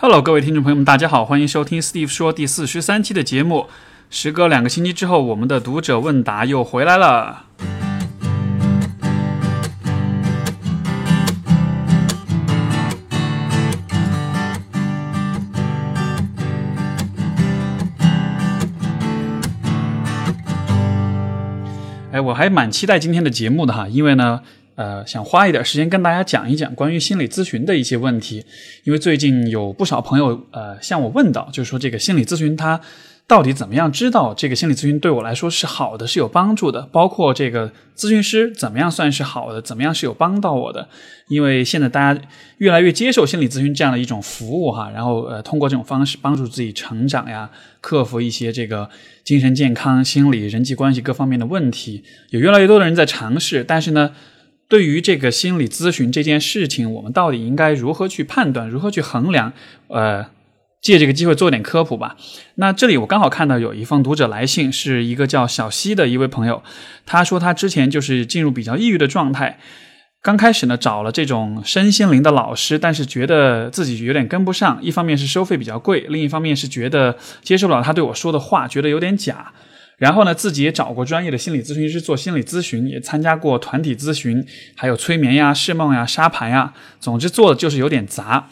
Hello，各位听众朋友们，大家好，欢迎收听 Steve 说第四十三期的节目。时隔两个星期之后，我们的读者问答又回来了。哎，我还蛮期待今天的节目的哈，因为呢。呃，想花一点时间跟大家讲一讲关于心理咨询的一些问题，因为最近有不少朋友呃向我问到，就是说这个心理咨询它到底怎么样知道这个心理咨询对我来说是好的，是有帮助的，包括这个咨询师怎么样算是好的，怎么样是有帮到我的，因为现在大家越来越接受心理咨询这样的一种服务哈，然后呃通过这种方式帮助自己成长呀，克服一些这个精神健康、心理、人际关系各方面的问题，有越来越多的人在尝试，但是呢。对于这个心理咨询这件事情，我们到底应该如何去判断，如何去衡量？呃，借这个机会做点科普吧。那这里我刚好看到有一封读者来信，是一个叫小西的一位朋友，他说他之前就是进入比较抑郁的状态，刚开始呢找了这种身心灵的老师，但是觉得自己有点跟不上，一方面是收费比较贵，另一方面是觉得接受不了他对我说的话，觉得有点假。然后呢，自己也找过专业的心理咨询师做心理咨询，也参加过团体咨询，还有催眠呀、释梦呀、沙盘呀，总之做的就是有点杂。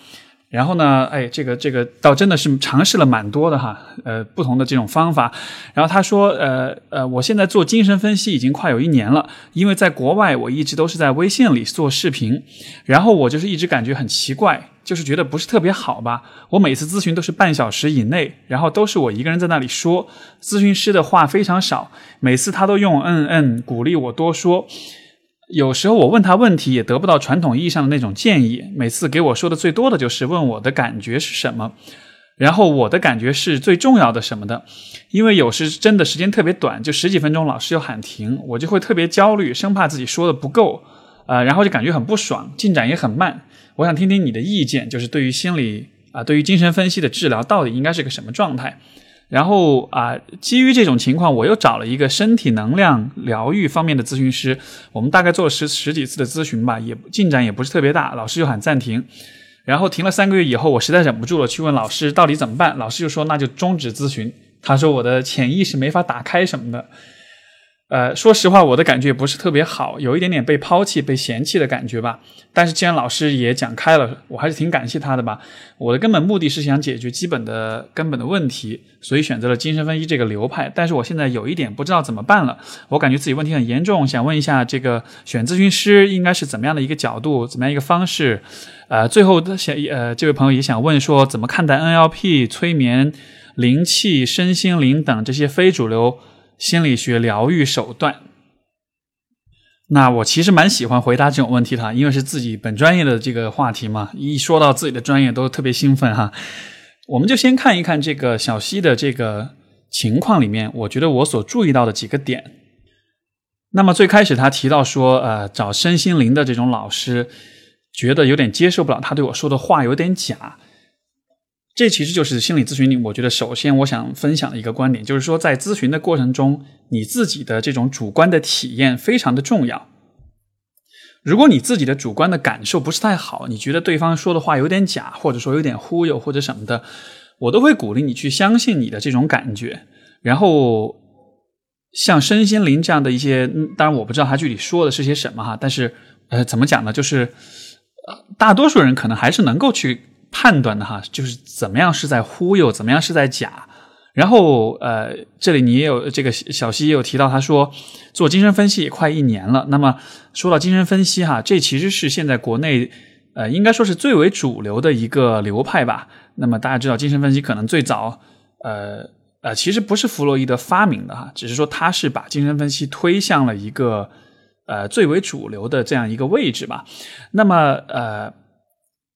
然后呢，哎，这个这个倒真的是尝试了蛮多的哈，呃，不同的这种方法。然后他说，呃呃，我现在做精神分析已经快有一年了，因为在国外我一直都是在微信里做视频，然后我就是一直感觉很奇怪，就是觉得不是特别好吧。我每次咨询都是半小时以内，然后都是我一个人在那里说，咨询师的话非常少，每次他都用嗯嗯鼓励我多说。有时候我问他问题也得不到传统意义上的那种建议，每次给我说的最多的就是问我的感觉是什么，然后我的感觉是最重要的什么的，因为有时真的时间特别短，就十几分钟，老师又喊停，我就会特别焦虑，生怕自己说的不够，呃，然后就感觉很不爽，进展也很慢。我想听听你的意见，就是对于心理啊，对于精神分析的治疗到底应该是个什么状态？然后啊，基于这种情况，我又找了一个身体能量疗愈方面的咨询师，我们大概做了十十几次的咨询吧，也进展也不是特别大，老师就喊暂停。然后停了三个月以后，我实在忍不住了，去问老师到底怎么办。老师就说那就终止咨询，他说我的潜意识没法打开什么的。呃，说实话，我的感觉也不是特别好，有一点点被抛弃、被嫌弃的感觉吧。但是既然老师也讲开了，我还是挺感谢他的吧。我的根本目的是想解决基本的根本的问题，所以选择了精神分析这个流派。但是我现在有一点不知道怎么办了，我感觉自己问题很严重，想问一下这个选咨询师应该是怎么样的一个角度，怎么样一个方式？呃，最后的想呃，这位朋友也想问说，怎么看待 NLP、催眠、灵气、身心灵等这些非主流？心理学疗愈手段，那我其实蛮喜欢回答这种问题的，因为是自己本专业的这个话题嘛，一说到自己的专业都特别兴奋哈。我们就先看一看这个小溪的这个情况里面，我觉得我所注意到的几个点。那么最开始他提到说，呃，找身心灵的这种老师，觉得有点接受不了他对我说的话有点假。这其实就是心理咨询里，我觉得首先我想分享的一个观点，就是说在咨询的过程中，你自己的这种主观的体验非常的重要。如果你自己的主观的感受不是太好，你觉得对方说的话有点假，或者说有点忽悠或者什么的，我都会鼓励你去相信你的这种感觉。然后像身心灵这样的一些，当然我不知道他具体说的是些什么哈，但是呃，怎么讲呢？就是呃，大多数人可能还是能够去。判断的哈，就是怎么样是在忽悠，怎么样是在假。然后呃，这里你也有这个小西也有提到，他说做精神分析也快一年了。那么说到精神分析哈，这其实是现在国内呃应该说是最为主流的一个流派吧。那么大家知道精神分析可能最早呃呃其实不是弗洛伊德发明的哈，只是说他是把精神分析推向了一个呃最为主流的这样一个位置吧。那么呃。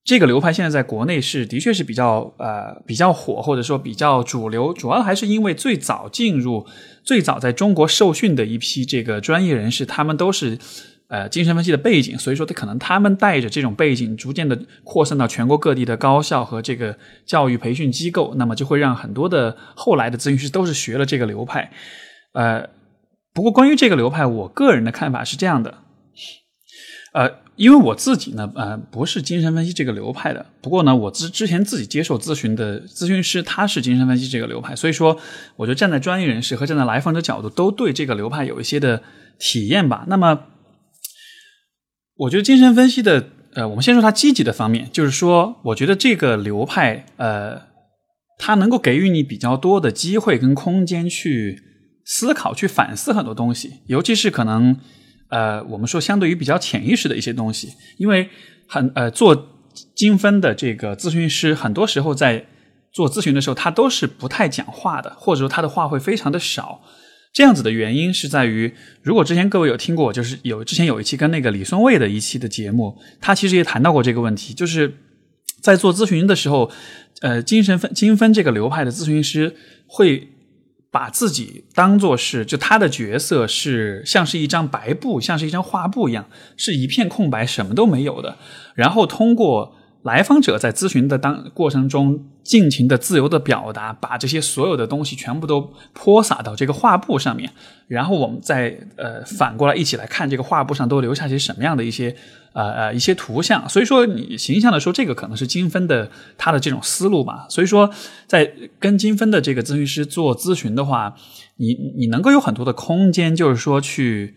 这个流派现在在国内是的确是比较呃比较火，或者说比较主流，主要还是因为最早进入、最早在中国受训的一批这个专业人士，他们都是呃精神分析的背景，所以说他可能他们带着这种背景，逐渐的扩散到全国各地的高校和这个教育培训机构，那么就会让很多的后来的咨询师都是学了这个流派。呃，不过关于这个流派，我个人的看法是这样的。呃，因为我自己呢，呃，不是精神分析这个流派的。不过呢，我之之前自己接受咨询的咨询师，他是精神分析这个流派，所以说，我觉得站在专业人士和站在来访者角度，都对这个流派有一些的体验吧。那么，我觉得精神分析的，呃，我们先说它积极的方面，就是说，我觉得这个流派，呃，它能够给予你比较多的机会跟空间去思考、去反思很多东西，尤其是可能。呃，我们说相对于比较潜意识的一些东西，因为很呃做精分的这个咨询师，很多时候在做咨询的时候，他都是不太讲话的，或者说他的话会非常的少。这样子的原因是在于，如果之前各位有听过，就是有之前有一期跟那个李松蔚的一期的节目，他其实也谈到过这个问题，就是在做咨询的时候，呃，精神分精分这个流派的咨询师会。把自己当做是，就他的角色是像是一张白布，像是一张画布一样，是一片空白，什么都没有的。然后通过来访者在咨询的当过程中，尽情的自由的表达，把这些所有的东西全部都泼洒到这个画布上面，然后我们再呃反过来一起来看这个画布上都留下些什么样的一些。呃呃，一些图像，所以说你形象的说，这个可能是金分的他的这种思路吧。所以说，在跟金分的这个咨询师做咨询的话，你你能够有很多的空间，就是说去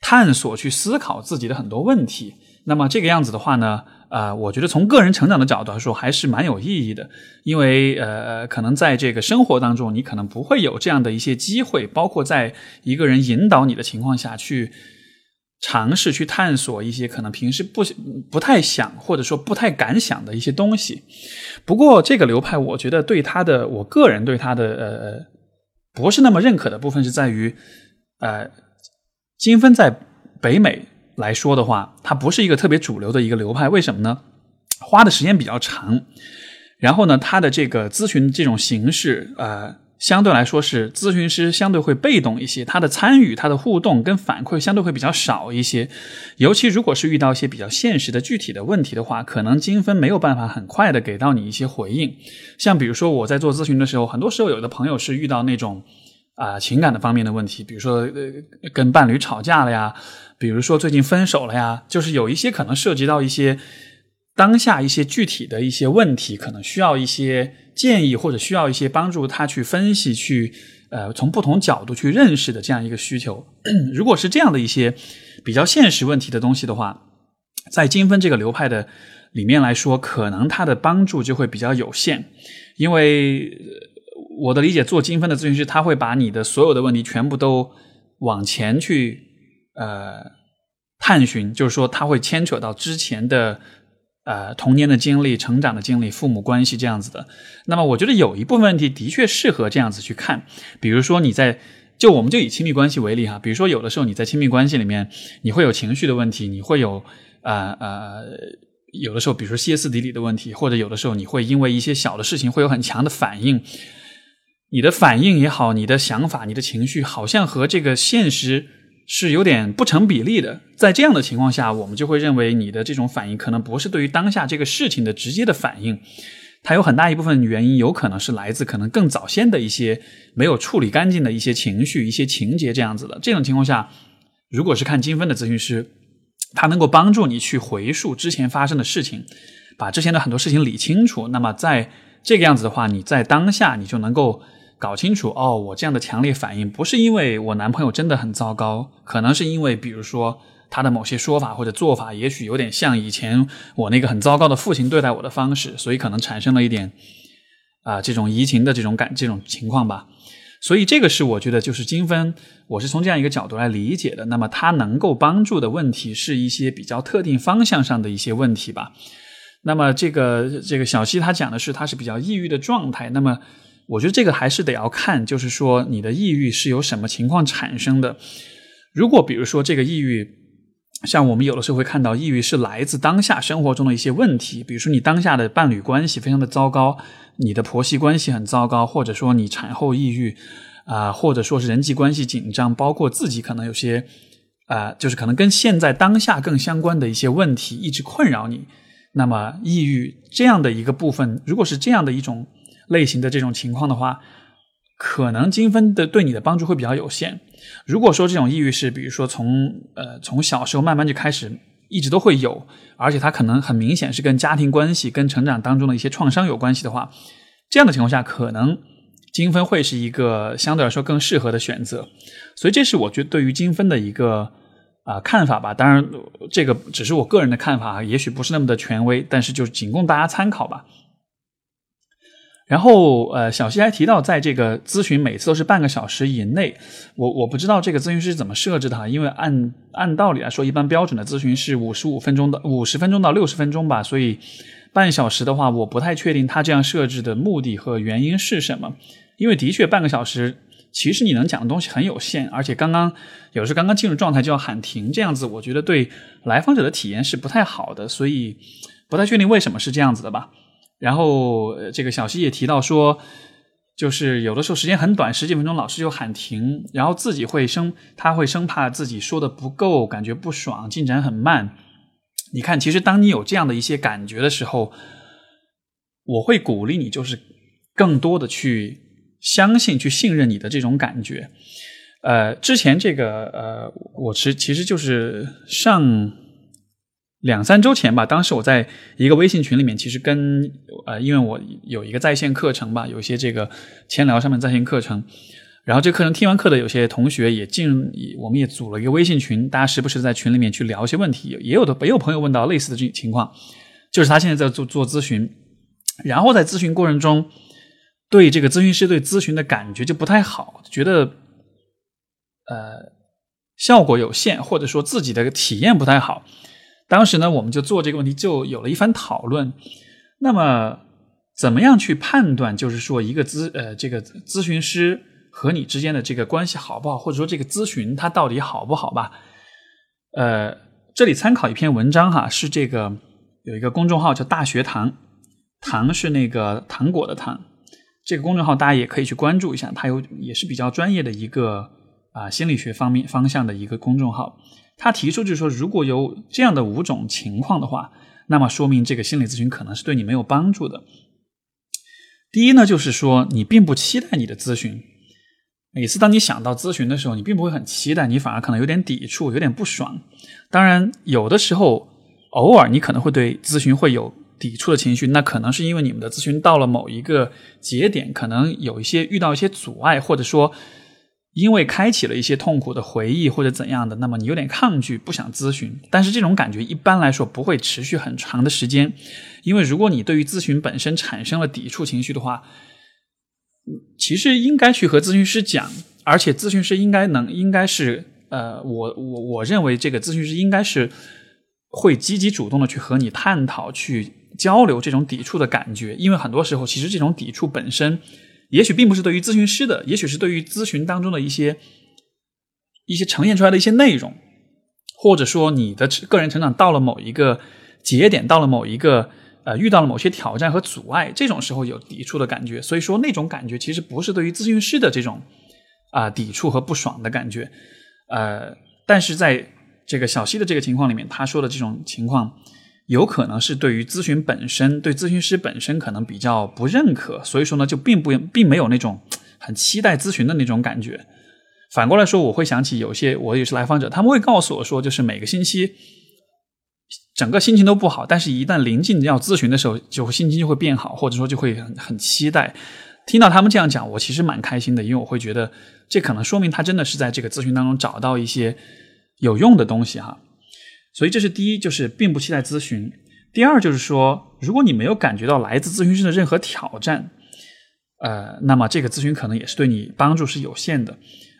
探索、去思考自己的很多问题。那么这个样子的话呢，呃，我觉得从个人成长的角度来说，还是蛮有意义的。因为呃，可能在这个生活当中，你可能不会有这样的一些机会，包括在一个人引导你的情况下去。尝试去探索一些可能平时不不太想或者说不太敢想的一些东西。不过这个流派，我觉得对他的，我个人对他的呃不是那么认可的部分是在于，呃，金分在北美来说的话，它不是一个特别主流的一个流派。为什么呢？花的时间比较长，然后呢，他的这个咨询这种形式，呃。相对来说是咨询师相对会被动一些，他的参与、他的互动跟反馈相对会比较少一些。尤其如果是遇到一些比较现实的具体的问题的话，可能金分没有办法很快的给到你一些回应。像比如说我在做咨询的时候，很多时候有的朋友是遇到那种啊情感的方面的问题，比如说呃跟伴侣吵架了呀，比如说最近分手了呀，就是有一些可能涉及到一些当下一些具体的一些问题，可能需要一些。建议或者需要一些帮助，他去分析、去呃从不同角度去认识的这样一个需求。如果是这样的一些比较现实问题的东西的话，在精分这个流派的里面来说，可能它的帮助就会比较有限。因为我的理解，做精分的咨询师，他会把你的所有的问题全部都往前去呃探寻，就是说他会牵扯到之前的。呃，童年的经历、成长的经历、父母关系这样子的，那么我觉得有一部分问题的确适合这样子去看。比如说你在，就我们就以亲密关系为例哈，比如说有的时候你在亲密关系里面，你会有情绪的问题，你会有呃呃，有的时候比如说歇斯底里的问题，或者有的时候你会因为一些小的事情会有很强的反应，你的反应也好，你的想法、你的情绪好像和这个现实。是有点不成比例的，在这样的情况下，我们就会认为你的这种反应可能不是对于当下这个事情的直接的反应，它有很大一部分原因有可能是来自可能更早先的一些没有处理干净的一些情绪、一些情节这样子的。这种情况下，如果是看精分的咨询师，他能够帮助你去回溯之前发生的事情，把之前的很多事情理清楚，那么在这个样子的话，你在当下你就能够。搞清楚哦，我这样的强烈反应不是因为我男朋友真的很糟糕，可能是因为比如说他的某些说法或者做法，也许有点像以前我那个很糟糕的父亲对待我的方式，所以可能产生了一点啊这种移情的这种感这种情况吧。所以这个是我觉得就是精分，我是从这样一个角度来理解的。那么它能够帮助的问题是一些比较特定方向上的一些问题吧。那么这个这个小西他讲的是他是比较抑郁的状态，那么。我觉得这个还是得要看，就是说你的抑郁是由什么情况产生的。如果比如说这个抑郁，像我们有的时候会看到，抑郁是来自当下生活中的一些问题，比如说你当下的伴侣关系非常的糟糕，你的婆媳关系很糟糕，或者说你产后抑郁啊，或者说是人际关系紧张，包括自己可能有些啊，就是可能跟现在当下更相关的一些问题一直困扰你。那么抑郁这样的一个部分，如果是这样的一种。类型的这种情况的话，可能精分的对你的帮助会比较有限。如果说这种抑郁是，比如说从呃从小时候慢慢就开始一直都会有，而且它可能很明显是跟家庭关系、跟成长当中的一些创伤有关系的话，这样的情况下，可能精分会是一个相对来说更适合的选择。所以，这是我觉得对于精分的一个啊看法吧。当然，这个只是我个人的看法，也许不是那么的权威，但是就仅供大家参考吧。然后，呃，小西还提到，在这个咨询每次都是半个小时以内。我我不知道这个咨询师怎么设置的哈，因为按按道理来说，一般标准的咨询是五十五分钟的，五十分钟到六十分钟吧。所以半小时的话，我不太确定他这样设置的目的和原因是什么。因为的确半个小时，其实你能讲的东西很有限，而且刚刚有时候刚刚进入状态就要喊停，这样子我觉得对来访者的体验是不太好的，所以不太确定为什么是这样子的吧。然后，这个小西也提到说，就是有的时候时间很短，十几分钟，老师就喊停，然后自己会生，他会生怕自己说的不够，感觉不爽，进展很慢。你看，其实当你有这样的一些感觉的时候，我会鼓励你，就是更多的去相信、去信任你的这种感觉。呃，之前这个，呃，我其其实就是上。两三周前吧，当时我在一个微信群里面，其实跟呃，因为我有一个在线课程吧，有一些这个千聊上面在线课程，然后这课程听完课的有些同学也进，我们也组了一个微信群，大家时不时在群里面去聊一些问题，也有的也有朋友问到类似的这情况，就是他现在在做做咨询，然后在咨询过程中，对这个咨询师对咨询的感觉就不太好，觉得呃效果有限，或者说自己的体验不太好。当时呢，我们就做这个问题，就有了一番讨论。那么，怎么样去判断，就是说一个咨呃这个咨询师和你之间的这个关系好不好，或者说这个咨询它到底好不好吧？呃，这里参考一篇文章哈，是这个有一个公众号叫大学堂，糖是那个糖果的糖，这个公众号大家也可以去关注一下，它有也是比较专业的一个啊心理学方面方向的一个公众号。他提出就是说，如果有这样的五种情况的话，那么说明这个心理咨询可能是对你没有帮助的。第一呢，就是说你并不期待你的咨询，每次当你想到咨询的时候，你并不会很期待，你反而可能有点抵触，有点不爽。当然，有的时候偶尔你可能会对咨询会有抵触的情绪，那可能是因为你们的咨询到了某一个节点，可能有一些遇到一些阻碍，或者说。因为开启了一些痛苦的回忆或者怎样的，那么你有点抗拒，不想咨询。但是这种感觉一般来说不会持续很长的时间，因为如果你对于咨询本身产生了抵触情绪的话，其实应该去和咨询师讲，而且咨询师应该能，应该是，呃，我我我认为这个咨询师应该是会积极主动的去和你探讨、去交流这种抵触的感觉，因为很多时候其实这种抵触本身。也许并不是对于咨询师的，也许是对于咨询当中的一些一些呈现出来的一些内容，或者说你的个人成长到了某一个节点，到了某一个呃遇到了某些挑战和阻碍，这种时候有抵触的感觉。所以说那种感觉其实不是对于咨询师的这种啊抵触和不爽的感觉，呃，但是在这个小溪的这个情况里面，他说的这种情况。有可能是对于咨询本身，对咨询师本身可能比较不认可，所以说呢，就并不并没有那种很期待咨询的那种感觉。反过来说，我会想起有些我也是来访者，他们会告诉我说，就是每个星期整个心情都不好，但是一旦临近要咨询的时候，就心情就会变好，或者说就会很很期待。听到他们这样讲，我其实蛮开心的，因为我会觉得这可能说明他真的是在这个咨询当中找到一些有用的东西哈。所以这是第一，就是并不期待咨询。第二就是说，如果你没有感觉到来自咨询师的任何挑战，呃，那么这个咨询可能也是对你帮助是有限的。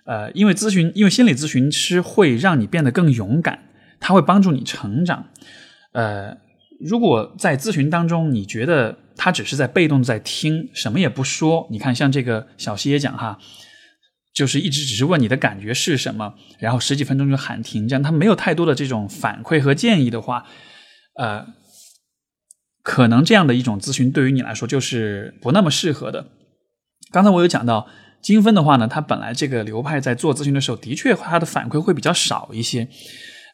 呃，因为咨询，因为心理咨询师会让你变得更勇敢，他会帮助你成长。呃，如果在咨询当中你觉得他只是在被动在听，什么也不说，你看像这个小西也讲哈。就是一直只是问你的感觉是什么，然后十几分钟就喊停，这样他没有太多的这种反馈和建议的话，呃，可能这样的一种咨询对于你来说就是不那么适合的。刚才我有讲到金分的话呢，他本来这个流派在做咨询的时候，的确他的反馈会比较少一些。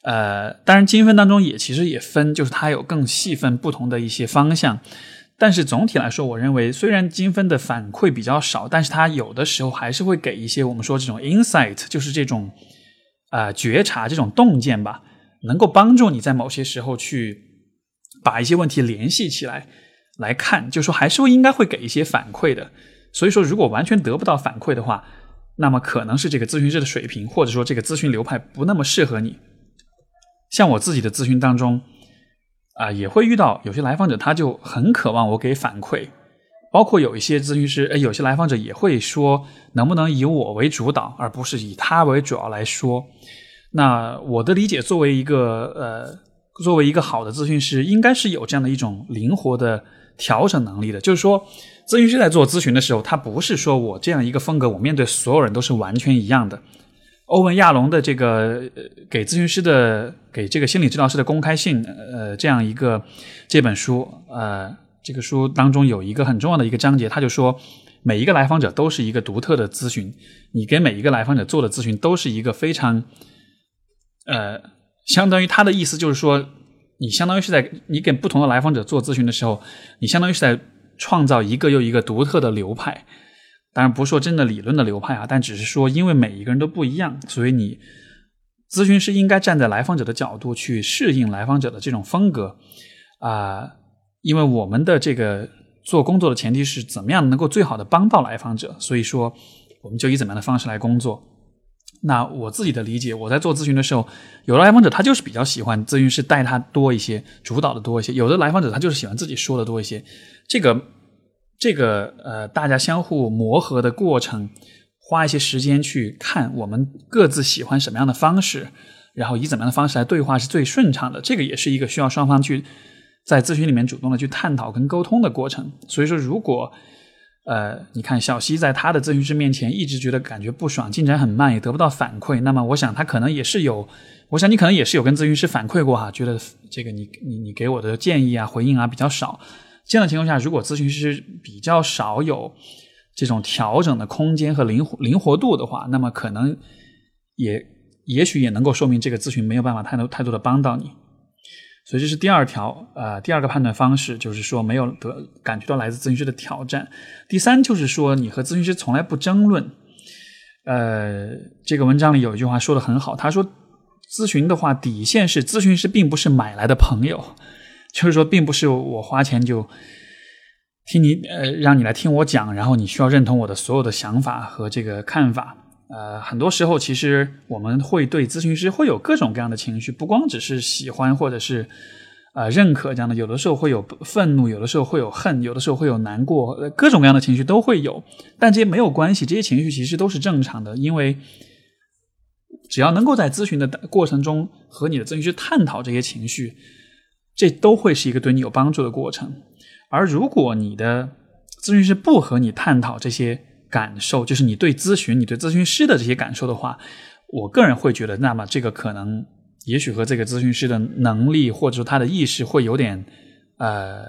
呃，当然金分当中也其实也分，就是它有更细分不同的一些方向。但是总体来说，我认为虽然精分的反馈比较少，但是它有的时候还是会给一些我们说这种 insight，就是这种啊觉察、这种洞见吧。能够帮助你在某些时候去把一些问题联系起来来看，就说还是会应该会给一些反馈的。所以说，如果完全得不到反馈的话，那么可能是这个咨询师的水平，或者说这个咨询流派不那么适合你。像我自己的咨询当中，啊，也会遇到有些来访者，他就很渴望我给反馈。包括有一些咨询师，呃，有些来访者也会说，能不能以我为主导，而不是以他为主要来说。那我的理解，作为一个呃，作为一个好的咨询师，应该是有这样的一种灵活的调整能力的。就是说，咨询师在做咨询的时候，他不是说我这样一个风格，我面对所有人都是完全一样的。欧文亚龙的这个给咨询师的给这个心理治疗师的公开信，呃，这样一个这本书，呃。这个书当中有一个很重要的一个章节，他就说，每一个来访者都是一个独特的咨询，你给每一个来访者做的咨询都是一个非常，呃，相当于他的意思就是说，你相当于是在你给不同的来访者做咨询的时候，你相当于是在创造一个又一个独特的流派。当然不是说真的理论的流派啊，但只是说，因为每一个人都不一样，所以你咨询师应该站在来访者的角度去适应来访者的这种风格啊。因为我们的这个做工作的前提是怎么样能够最好的帮到来访者，所以说我们就以怎么样的方式来工作。那我自己的理解，我在做咨询的时候，有的来访者他就是比较喜欢咨询师带他多一些，主导的多一些；有的来访者他就是喜欢自己说的多一些。这个这个呃，大家相互磨合的过程，花一些时间去看我们各自喜欢什么样的方式，然后以怎么样的方式来对话是最顺畅的。这个也是一个需要双方去。在咨询里面主动的去探讨跟沟通的过程，所以说如果，呃，你看小西在他的咨询师面前一直觉得感觉不爽，进展很慢，也得不到反馈，那么我想他可能也是有，我想你可能也是有跟咨询师反馈过哈，觉得这个你你你给我的建议啊回应啊比较少，这样的情况下，如果咨询师比较少有这种调整的空间和灵活灵活度的话，那么可能也也许也能够说明这个咨询没有办法太多太多的帮到你。所以这是第二条，呃，第二个判断方式就是说没有得感觉到来自咨询师的挑战。第三就是说你和咨询师从来不争论。呃，这个文章里有一句话说的很好，他说咨询的话底线是咨询师并不是买来的朋友，就是说并不是我花钱就听你呃让你来听我讲，然后你需要认同我的所有的想法和这个看法。呃，很多时候其实我们会对咨询师会有各种各样的情绪，不光只是喜欢或者是呃认可这样的，有的时候会有愤怒，有的时候会有恨，有的时候会有难过，各种各样的情绪都会有。但这些没有关系，这些情绪其实都是正常的，因为只要能够在咨询的过程中和你的咨询师探讨这些情绪，这都会是一个对你有帮助的过程。而如果你的咨询师不和你探讨这些，感受就是你对咨询、你对咨询师的这些感受的话，我个人会觉得，那么这个可能也许和这个咨询师的能力或者说他的意识会有点，呃，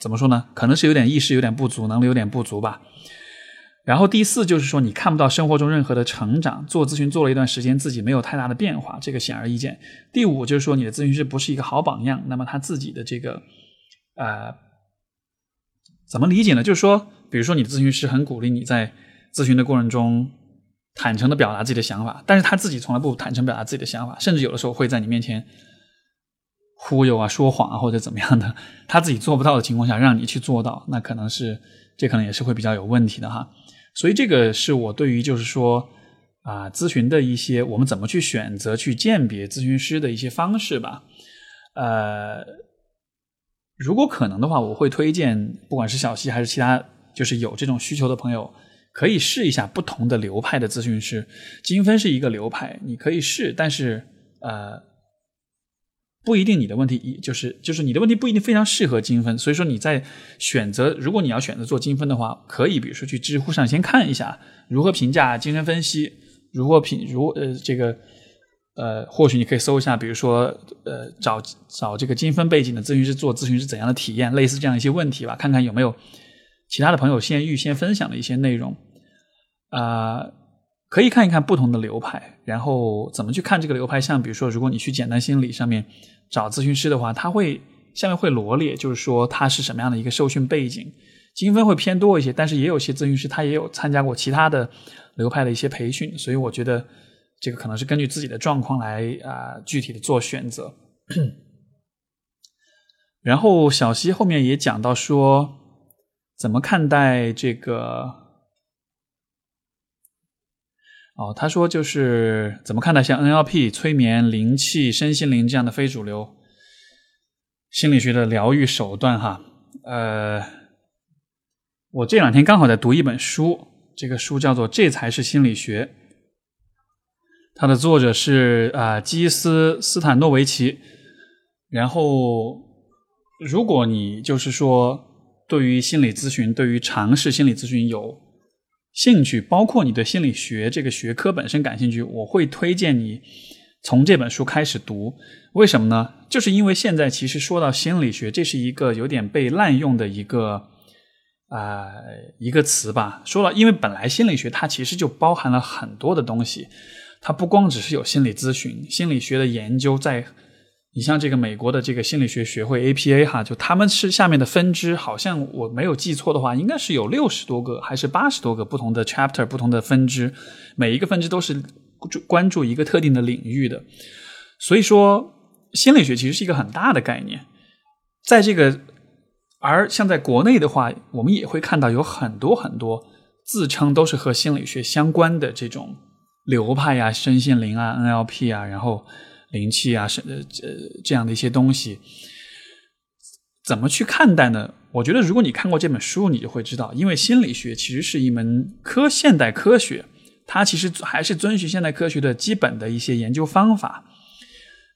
怎么说呢？可能是有点意识有点不足，能力有点不足吧。然后第四就是说，你看不到生活中任何的成长，做咨询做了一段时间，自己没有太大的变化，这个显而易见。第五就是说，你的咨询师不是一个好榜样，那么他自己的这个，呃，怎么理解呢？就是说。比如说，你的咨询师很鼓励你在咨询的过程中坦诚的表达自己的想法，但是他自己从来不坦诚表达自己的想法，甚至有的时候会在你面前忽悠啊、说谎啊或者怎么样的，他自己做不到的情况下让你去做到，那可能是这可能也是会比较有问题的哈。所以这个是我对于就是说啊咨询的一些我们怎么去选择去鉴别咨询师的一些方式吧。呃，如果可能的话，我会推荐不管是小溪还是其他。就是有这种需求的朋友，可以试一下不同的流派的咨询师。精分是一个流派，你可以试，但是呃，不一定你的问题一就是就是你的问题不一定非常适合精分。所以说你在选择，如果你要选择做精分的话，可以比如说去知乎上先看一下如何评价精神分析，如何评如呃这个呃，或许你可以搜一下，比如说呃找找这个精分背景的咨询师做咨询是怎样的体验，类似这样一些问题吧，看看有没有。其他的朋友先预先分享的一些内容，啊，可以看一看不同的流派，然后怎么去看这个流派。像比如说，如果你去简单心理上面找咨询师的话，他会下面会罗列，就是说他是什么样的一个受训背景，精分会偏多一些。但是也有些咨询师他也有参加过其他的流派的一些培训，所以我觉得这个可能是根据自己的状况来啊具体的做选择。然后小溪后面也讲到说，怎么看待这个？哦，他说就是怎么看待像 NLP、催眠、灵气、身心灵这样的非主流心理学的疗愈手段？哈，呃，我这两天刚好在读一本书，这个书叫做《这才是心理学》，它的作者是啊基斯斯坦诺维奇，然后。如果你就是说对于心理咨询、对于尝试心理咨询有兴趣，包括你对心理学这个学科本身感兴趣，我会推荐你从这本书开始读。为什么呢？就是因为现在其实说到心理学，这是一个有点被滥用的一个啊一个词吧。说了，因为本来心理学它其实就包含了很多的东西，它不光只是有心理咨询、心理学的研究在。你像这个美国的这个心理学学会 APA 哈，就他们是下面的分支，好像我没有记错的话，应该是有六十多个还是八十多个不同的 chapter 不同的分支，每一个分支都是关注一个特定的领域的。所以说，心理学其实是一个很大的概念。在这个，而像在国内的话，我们也会看到有很多很多自称都是和心理学相关的这种流派呀、身心灵啊、NLP 啊，然后。灵气啊，是呃这这样的一些东西，怎么去看待呢？我觉得，如果你看过这本书，你就会知道，因为心理学其实是一门科现代科学，它其实还是遵循现代科学的基本的一些研究方法。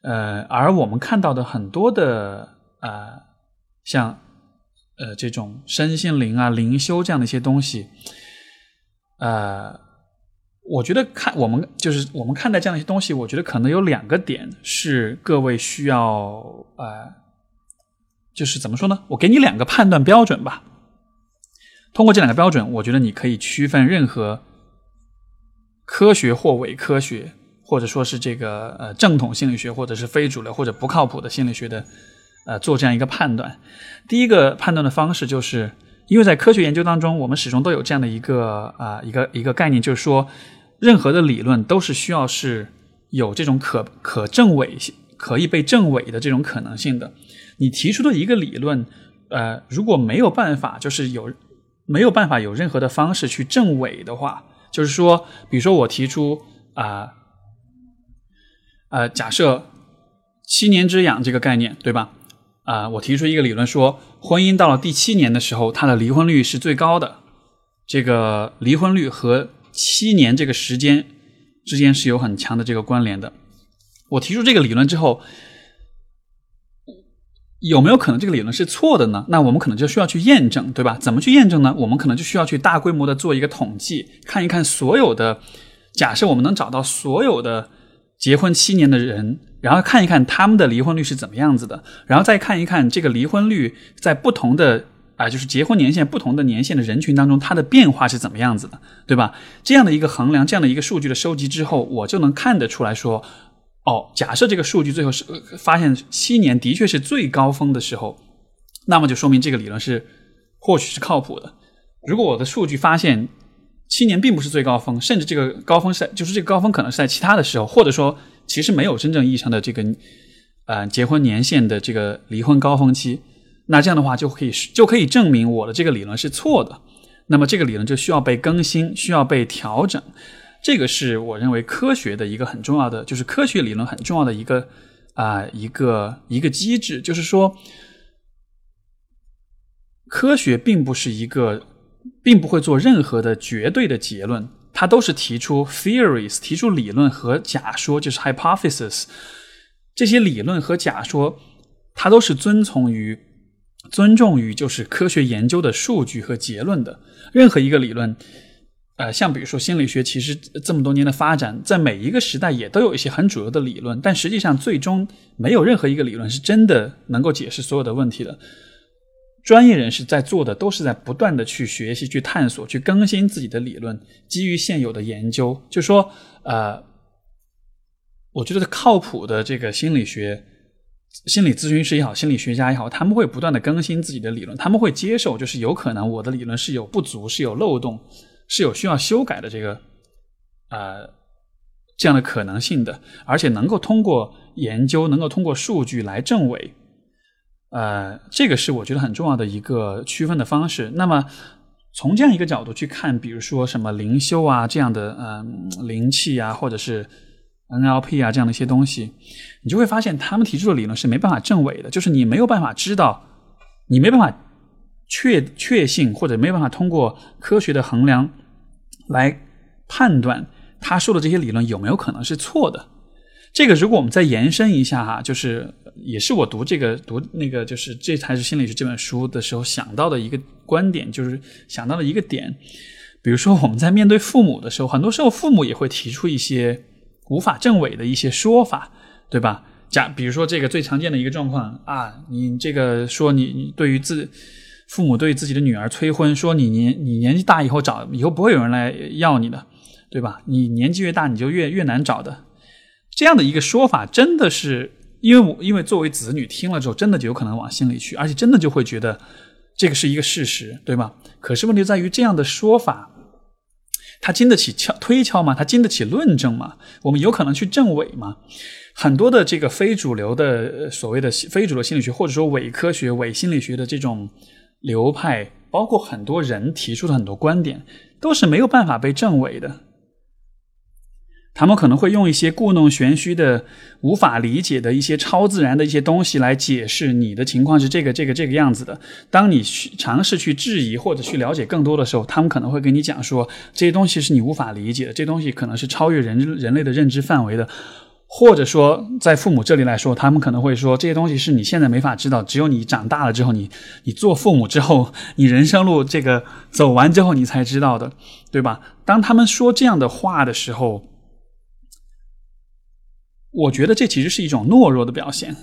呃，而我们看到的很多的啊，像呃这种身心灵啊、灵修这样的一些东西，呃。我觉得看我们就是我们看待这样一些东西，我觉得可能有两个点是各位需要呃，就是怎么说呢？我给你两个判断标准吧。通过这两个标准，我觉得你可以区分任何科学或伪科学，或者说是这个呃正统心理学，或者是非主流或者不靠谱的心理学的呃做这样一个判断。第一个判断的方式就是。因为在科学研究当中，我们始终都有这样的一个啊一个一个概念，就是说，任何的理论都是需要是有这种可可证伪、可以被证伪的这种可能性的。你提出的一个理论，呃，如果没有办法，就是有没有办法有任何的方式去证伪的话，就是说，比如说我提出啊，呃，假设七年之痒这个概念，对吧？啊，我提出一个理论说，婚姻到了第七年的时候，它的离婚率是最高的。这个离婚率和七年这个时间之间是有很强的这个关联的。我提出这个理论之后，有没有可能这个理论是错的呢？那我们可能就需要去验证，对吧？怎么去验证呢？我们可能就需要去大规模的做一个统计，看一看所有的假设，我们能找到所有的结婚七年的人。然后看一看他们的离婚率是怎么样子的，然后再看一看这个离婚率在不同的啊，就是结婚年限不同的年限的人群当中，它的变化是怎么样子的，对吧？这样的一个衡量，这样的一个数据的收集之后，我就能看得出来说，哦，假设这个数据最后是发现七年的确是最高峰的时候，那么就说明这个理论是或许是靠谱的。如果我的数据发现七年并不是最高峰，甚至这个高峰是就是这个高峰可能是在其他的时候，或者说。其实没有真正意义上的这个，呃，结婚年限的这个离婚高峰期，那这样的话就可以就可以证明我的这个理论是错的。那么这个理论就需要被更新，需要被调整。这个是我认为科学的一个很重要的，就是科学理论很重要的一个啊一个一个机制，就是说，科学并不是一个，并不会做任何的绝对的结论。它都是提出 theories，提出理论和假说，就是 hypothesis。这些理论和假说，它都是遵从于、尊重于就是科学研究的数据和结论的。任何一个理论，呃，像比如说心理学，其实这么多年的发展，在每一个时代也都有一些很主流的理论，但实际上最终没有任何一个理论是真的能够解释所有的问题的。专业人士在做的都是在不断的去学习、去探索、去更新自己的理论，基于现有的研究，就说，呃，我觉得靠谱的这个心理学、心理咨询师也好，心理学家也好，他们会不断的更新自己的理论，他们会接受，就是有可能我的理论是有不足、是有漏洞、是有需要修改的这个，呃，这样的可能性的，而且能够通过研究，能够通过数据来证伪。呃，这个是我觉得很重要的一个区分的方式。那么从这样一个角度去看，比如说什么灵修啊这样的，嗯，灵气啊，或者是 NLP 啊这样的一些东西，你就会发现他们提出的理论是没办法证伪的，就是你没有办法知道，你没办法确确信，或者没办法通过科学的衡量来判断。他说的这些理论有没有可能是错的？这个如果我们再延伸一下哈，就是也是我读这个读那个就是这才是心理学这本书的时候想到的一个观点，就是想到了一个点。比如说我们在面对父母的时候，很多时候父母也会提出一些无法证伪的一些说法，对吧？假比如说这个最常见的一个状况啊，你这个说你你对于自父母对自己的女儿催婚，说你年你年纪大以后找以后不会有人来要你的。对吧？你年纪越大，你就越越难找的，这样的一个说法，真的是因为我因为作为子女听了之后，真的就有可能往心里去，而且真的就会觉得这个是一个事实，对吧？可是问题在于这样的说法，它经得起敲推敲吗？它经得起论证吗？我们有可能去证伪吗？很多的这个非主流的所谓的非主流心理学，或者说伪科学、伪心理学的这种流派，包括很多人提出的很多观点，都是没有办法被证伪的。他们可能会用一些故弄玄虚的、无法理解的一些超自然的一些东西来解释你的情况是这个、这个、这个样子的。当你去尝试去质疑或者去了解更多的时候，他们可能会跟你讲说这些东西是你无法理解的，这东西可能是超越人人类的认知范围的。或者说，在父母这里来说，他们可能会说这些东西是你现在没法知道，只有你长大了之后，你你做父母之后，你人生路这个走完之后，你才知道的，对吧？当他们说这样的话的时候。我觉得这其实是一种懦弱的表现，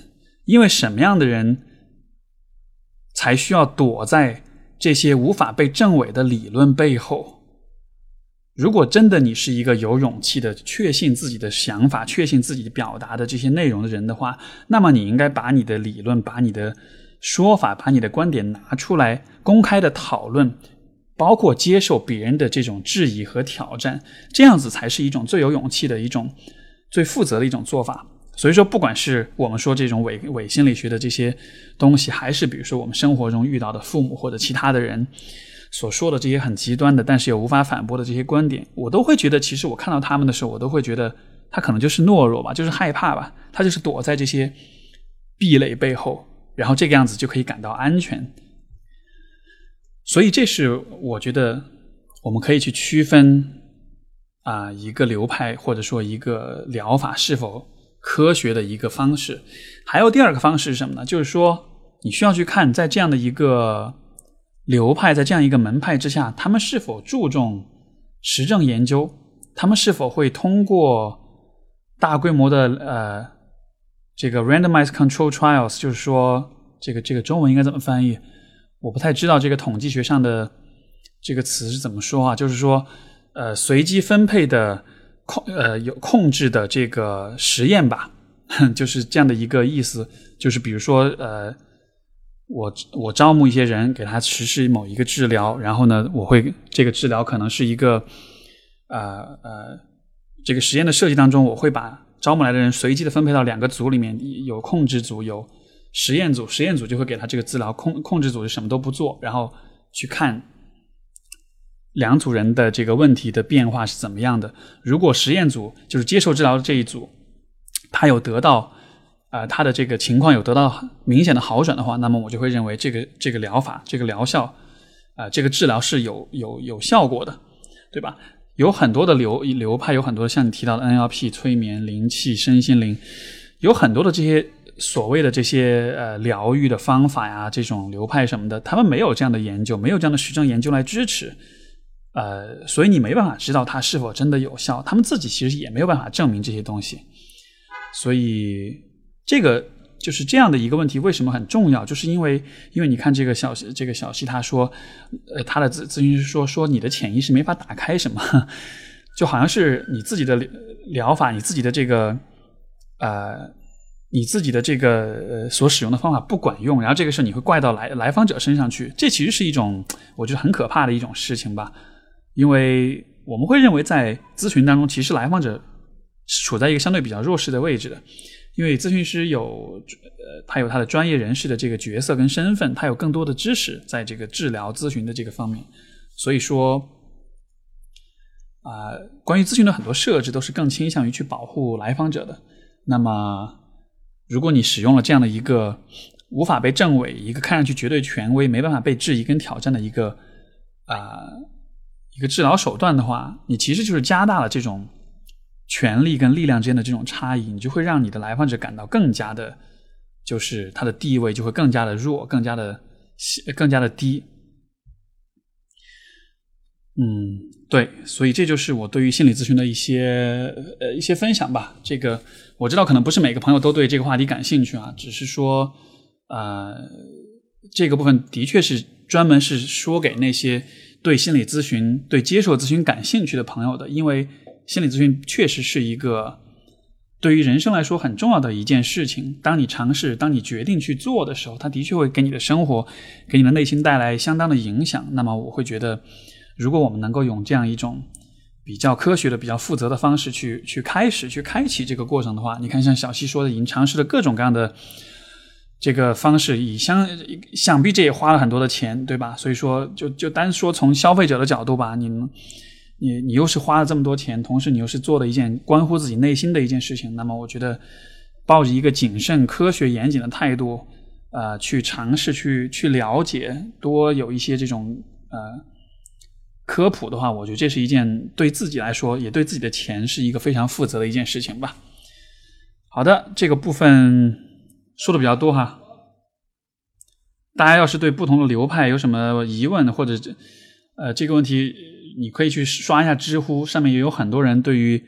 因为什么样的人才需要躲在这些无法被证伪的理论背后？如果真的你是一个有勇气的、确信自己的想法、确信自己表达的这些内容的人的话，那么你应该把你的理论、把你的说法、把你的观点拿出来公开的讨论，包括接受别人的这种质疑和挑战，这样子才是一种最有勇气的一种。最负责的一种做法，所以说，不管是我们说这种伪伪心理学的这些东西，还是比如说我们生活中遇到的父母或者其他的人所说的这些很极端的，但是又无法反驳的这些观点，我都会觉得，其实我看到他们的时候，我都会觉得他可能就是懦弱吧，就是害怕吧，他就是躲在这些壁垒背后，然后这个样子就可以感到安全。所以，这是我觉得我们可以去区分。啊，一个流派或者说一个疗法是否科学的一个方式，还有第二个方式是什么呢？就是说，你需要去看，在这样的一个流派，在这样一个门派之下，他们是否注重实证研究，他们是否会通过大规模的呃这个 randomized control trials，就是说，这个这个中文应该怎么翻译？我不太知道这个统计学上的这个词是怎么说啊？就是说。呃，随机分配的控呃有控制的这个实验吧，就是这样的一个意思。就是比如说，呃，我我招募一些人给他实施某一个治疗，然后呢，我会这个治疗可能是一个呃呃这个实验的设计当中，我会把招募来的人随机的分配到两个组里面，有控制组，有实验组。实验组就会给他这个治疗，控控制组就什么都不做，然后去看。两组人的这个问题的变化是怎么样的？如果实验组就是接受治疗的这一组，他有得到，呃，他的这个情况有得到明显的好转的话，那么我就会认为这个这个疗法、这个疗效，啊，这个治疗是有有有效果的，对吧？有很多的流流派，有很多像你提到的 NLP、催眠、灵气、身心灵，有很多的这些所谓的这些呃疗愈的方法呀，这种流派什么的，他们没有这样的研究，没有这样的实证研究来支持。呃，所以你没办法知道它是否真的有效，他们自己其实也没有办法证明这些东西。所以这个就是这样的一个问题，为什么很重要？就是因为，因为你看这个小这个小西他说，呃，他的咨咨询师说说你的潜意识没法打开什么，就好像是你自己的疗法，你自己的这个呃，你自己的这个呃所使用的方法不管用，然后这个事你会怪到来来访者身上去，这其实是一种我觉得很可怕的一种事情吧。因为我们会认为，在咨询当中，其实来访者是处在一个相对比较弱势的位置的，因为咨询师有呃，他有他的专业人士的这个角色跟身份，他有更多的知识在这个治疗咨询的这个方面，所以说啊，关于咨询的很多设置都是更倾向于去保护来访者的。那么，如果你使用了这样的一个无法被证伪、一个看上去绝对权威、没办法被质疑跟挑战的一个啊一个治疗手段的话，你其实就是加大了这种。权力跟力量之间的这种差异，你就会让你的来访者感到更加的，就是他的地位就会更加的弱，更加的更加的低。嗯，对，所以这就是我对于心理咨询的一些呃一些分享吧。这个我知道可能不是每个朋友都对这个话题感兴趣啊，只是说啊，这个部分的确是专门是说给那些对心理咨询、对接受咨询感兴趣的朋友的，因为。心理咨询确实是一个对于人生来说很重要的一件事情。当你尝试、当你决定去做的时候，它的确会给你的生活、给你的内心带来相当的影响。那么，我会觉得，如果我们能够用这样一种比较科学的、比较负责的方式去去开始、去开启这个过程的话，你看，像小溪说的，已经尝试了各种各样的这个方式，以相想必这也花了很多的钱，对吧？所以说，就就单说从消费者的角度吧，你。你你又是花了这么多钱，同时你又是做了一件关乎自己内心的一件事情，那么我觉得抱着一个谨慎、科学、严谨的态度，呃，去尝试、去去了解，多有一些这种呃科普的话，我觉得这是一件对自己来说，也对自己的钱是一个非常负责的一件事情吧。好的，这个部分说的比较多哈，大家要是对不同的流派有什么疑问或者呃这个问题。你可以去刷一下知乎，上面也有很多人对于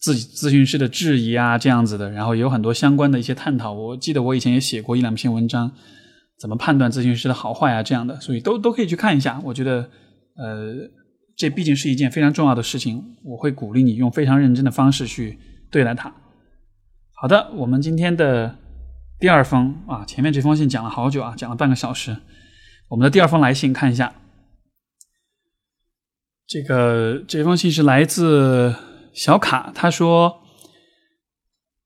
自己咨询师的质疑啊，这样子的，然后也有很多相关的一些探讨。我记得我以前也写过一两篇文章，怎么判断咨询师的好坏啊，这样的，所以都都可以去看一下。我觉得，呃，这毕竟是一件非常重要的事情，我会鼓励你用非常认真的方式去对待它。好的，我们今天的第二封啊，前面这封信讲了好久啊，讲了半个小时。我们的第二封来信看一下。这个这封信是来自小卡，他说，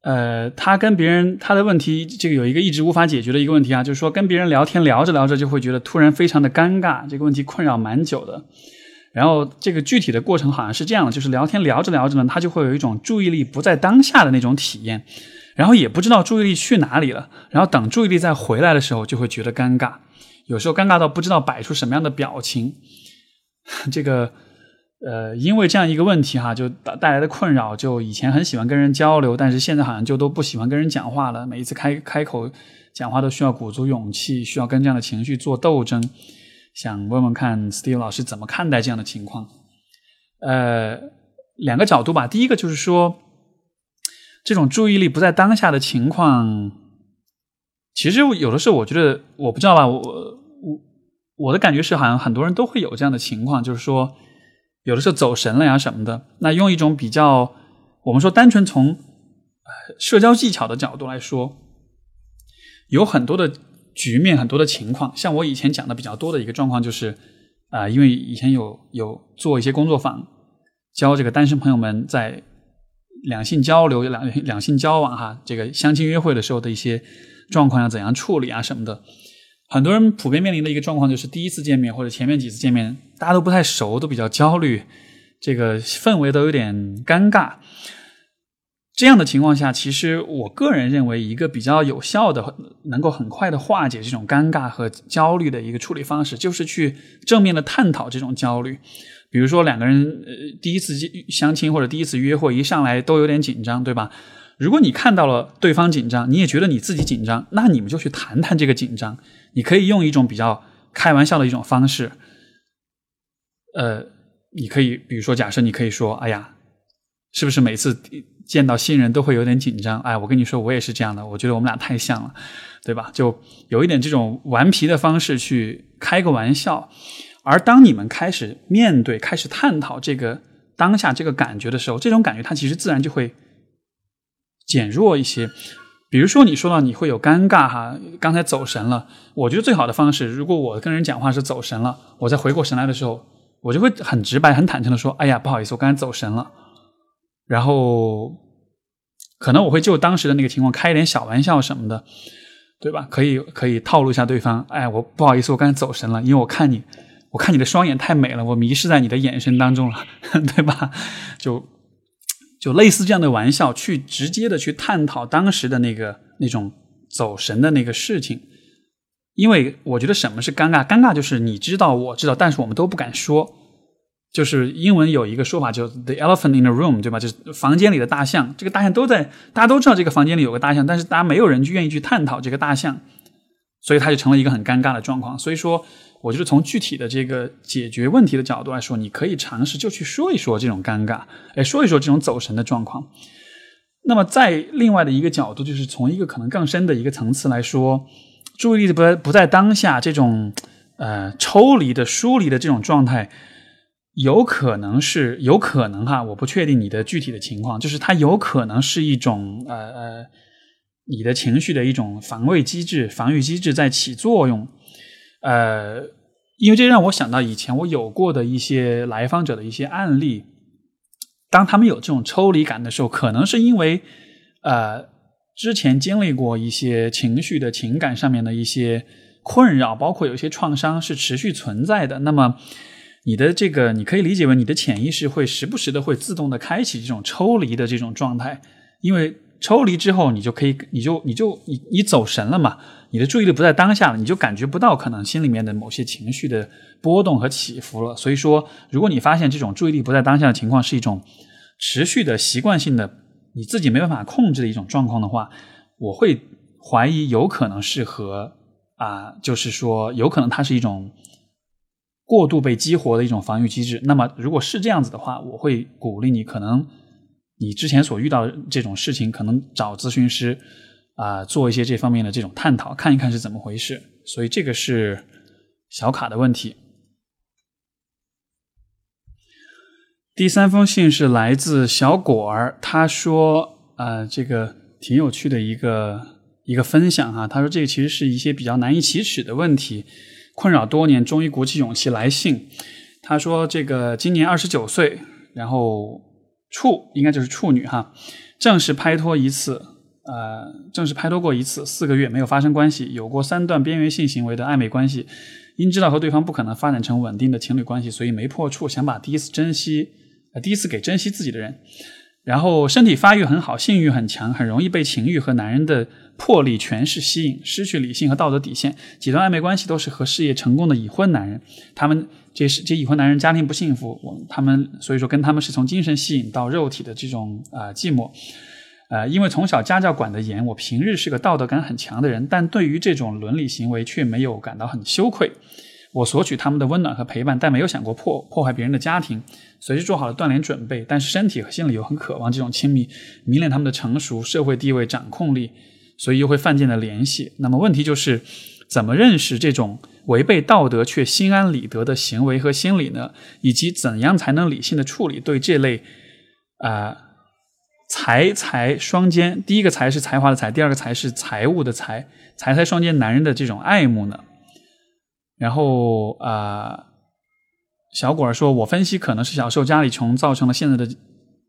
呃，他跟别人他的问题，这个有一个一直无法解决的一个问题啊，就是说跟别人聊天聊着聊着就会觉得突然非常的尴尬，这个问题困扰蛮久的。然后这个具体的过程好像是这样的，就是聊天聊着聊着呢，他就会有一种注意力不在当下的那种体验，然后也不知道注意力去哪里了，然后等注意力再回来的时候就会觉得尴尬，有时候尴尬到不知道摆出什么样的表情，这个。呃，因为这样一个问题哈，就带来的困扰，就以前很喜欢跟人交流，但是现在好像就都不喜欢跟人讲话了。每一次开开口讲话都需要鼓足勇气，需要跟这样的情绪做斗争。想问问看，Steve 老师怎么看待这样的情况？呃，两个角度吧。第一个就是说，这种注意力不在当下的情况，其实有的时候我觉得，我不知道吧，我我我的感觉是，好像很多人都会有这样的情况，就是说。有的时候走神了呀什么的，那用一种比较，我们说单纯从社交技巧的角度来说，有很多的局面，很多的情况。像我以前讲的比较多的一个状况就是，啊，因为以前有有做一些工作坊，教这个单身朋友们在两性交流、两两性交往哈，这个相亲约会的时候的一些状况要怎样处理啊什么的。很多人普遍面临的一个状况就是第一次见面或者前面几次见面，大家都不太熟，都比较焦虑，这个氛围都有点尴尬。这样的情况下，其实我个人认为一个比较有效的、能够很快的化解这种尴尬和焦虑的一个处理方式，就是去正面的探讨这种焦虑。比如说两个人呃第一次相亲或者第一次约会，一上来都有点紧张，对吧？如果你看到了对方紧张，你也觉得你自己紧张，那你们就去谈谈这个紧张。你可以用一种比较开玩笑的一种方式，呃，你可以比如说，假设你可以说：“哎呀，是不是每次见到新人都会有点紧张？”哎，我跟你说，我也是这样的。我觉得我们俩太像了，对吧？就有一点这种顽皮的方式去开个玩笑。而当你们开始面对、开始探讨这个当下这个感觉的时候，这种感觉它其实自然就会。减弱一些，比如说你说到你会有尴尬哈，刚才走神了。我觉得最好的方式，如果我跟人讲话是走神了，我再回过神来的时候，我就会很直白、很坦诚的说：“哎呀，不好意思，我刚才走神了。”然后可能我会就当时的那个情况开一点小玩笑什么的，对吧？可以可以套路一下对方。哎，我不好意思，我刚才走神了，因为我看你，我看你的双眼太美了，我迷失在你的眼神当中了，对吧？就就类似这样的玩笑，去直接的去探讨当时的那个那种走神的那个事情。因为我觉得什么是尴尬？尴尬就是你知道，我知道，但是我们都不敢说。就是英文有一个说法，就 “the elephant in the room”，对吧？就是房间里的大象。这个大象都在，大家都知道这个房间里有个大象，但是大家没有人去愿意去探讨这个大象，所以它就成了一个很尴尬的状况。所以说，我觉得从具体的这个解决问题的角度来说，你可以尝试就去说一说这种尴尬，哎，说一说这种走神的状况。那么，在另外的一个角度，就是从一个可能更深的一个层次来说，注意力不在不在当下这种呃抽离的疏离的这种状态。有可能是有可能哈，我不确定你的具体的情况，就是它有可能是一种呃呃，你的情绪的一种防卫机制、防御机制在起作用，呃，因为这让我想到以前我有过的一些来访者的一些案例，当他们有这种抽离感的时候，可能是因为呃之前经历过一些情绪的情感上面的一些困扰，包括有些创伤是持续存在的，那么。你的这个，你可以理解为你的潜意识会时不时的会自动的开启这种抽离的这种状态，因为抽离之后，你就可以，你就你就你你走神了嘛，你的注意力不在当下了，你就感觉不到可能心里面的某些情绪的波动和起伏了。所以说，如果你发现这种注意力不在当下的情况是一种持续的习惯性的，你自己没办法控制的一种状况的话，我会怀疑有可能是和啊，就是说有可能它是一种。过度被激活的一种防御机制。那么，如果是这样子的话，我会鼓励你，可能你之前所遇到这种事情，可能找咨询师啊，做一些这方面的这种探讨，看一看是怎么回事。所以，这个是小卡的问题。第三封信是来自小果儿，他说啊，这个挺有趣的一个一个分享哈。他说，这个其实是一些比较难以启齿的问题。困扰多年，终于鼓起勇气来信。他说：“这个今年二十九岁，然后处应该就是处女哈，正式拍拖一次，呃，正式拍拖过一次，四个月没有发生关系，有过三段边缘性行为的暧昧关系。因知道和对方不可能发展成稳定的情侣关系，所以没破处，想把第一次珍惜，呃，第一次给珍惜自己的人。然后身体发育很好，性欲很强，很容易被情欲和男人的。”魄力、权势吸引，失去理性和道德底线。几段暧昧关系都是和事业成功的已婚男人，他们这是这已婚男人家庭不幸福，我他们所以说跟他们是从精神吸引到肉体的这种啊寂寞，呃，因为从小家教管得严，我平日是个道德感很强的人，但对于这种伦理行为却没有感到很羞愧。我索取他们的温暖和陪伴，但没有想过破破坏别人的家庭，随时做好了断联准备，但是身体和心里又很渴望这种亲密，迷恋他们的成熟、社会地位、掌控力。所以又会犯贱的联系。那么问题就是，怎么认识这种违背道德却心安理得的行为和心理呢？以及怎样才能理性的处理对这类啊财财双肩？第一个财是才华的财，第二个财是财务的财，财财双肩男人的这种爱慕呢？然后啊，小果儿说，我分析可能是小时候家里穷造成了现在的。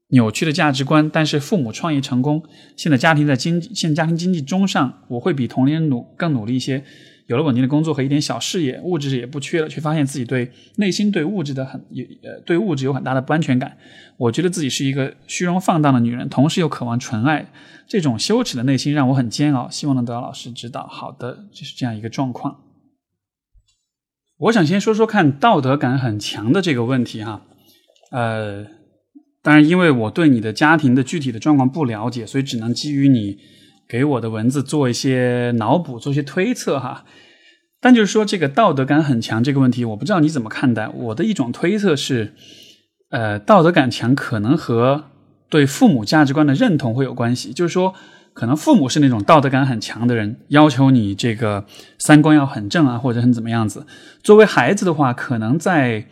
扭曲的价值观，但是父母创业成功，现在家庭在经现在家庭经济中上，我会比同龄人努更努力一些，有了稳定的工作和一点小事业，物质也不缺了，却发现自己对内心对物质的很也呃对物质有很大的不安全感。我觉得自己是一个虚荣放荡的女人，同时又渴望纯爱，这种羞耻的内心让我很煎熬，希望能得到老师指导。好的，就是这样一个状况。我想先说说看道德感很强的这个问题哈，呃。当然，因为我对你的家庭的具体的状况不了解，所以只能基于你给我的文字做一些脑补，做一些推测哈。但就是说，这个道德感很强这个问题，我不知道你怎么看待。我的一种推测是，呃，道德感强可能和对父母价值观的认同会有关系。就是说，可能父母是那种道德感很强的人，要求你这个三观要很正啊，或者很怎么样子。作为孩子的话，可能在。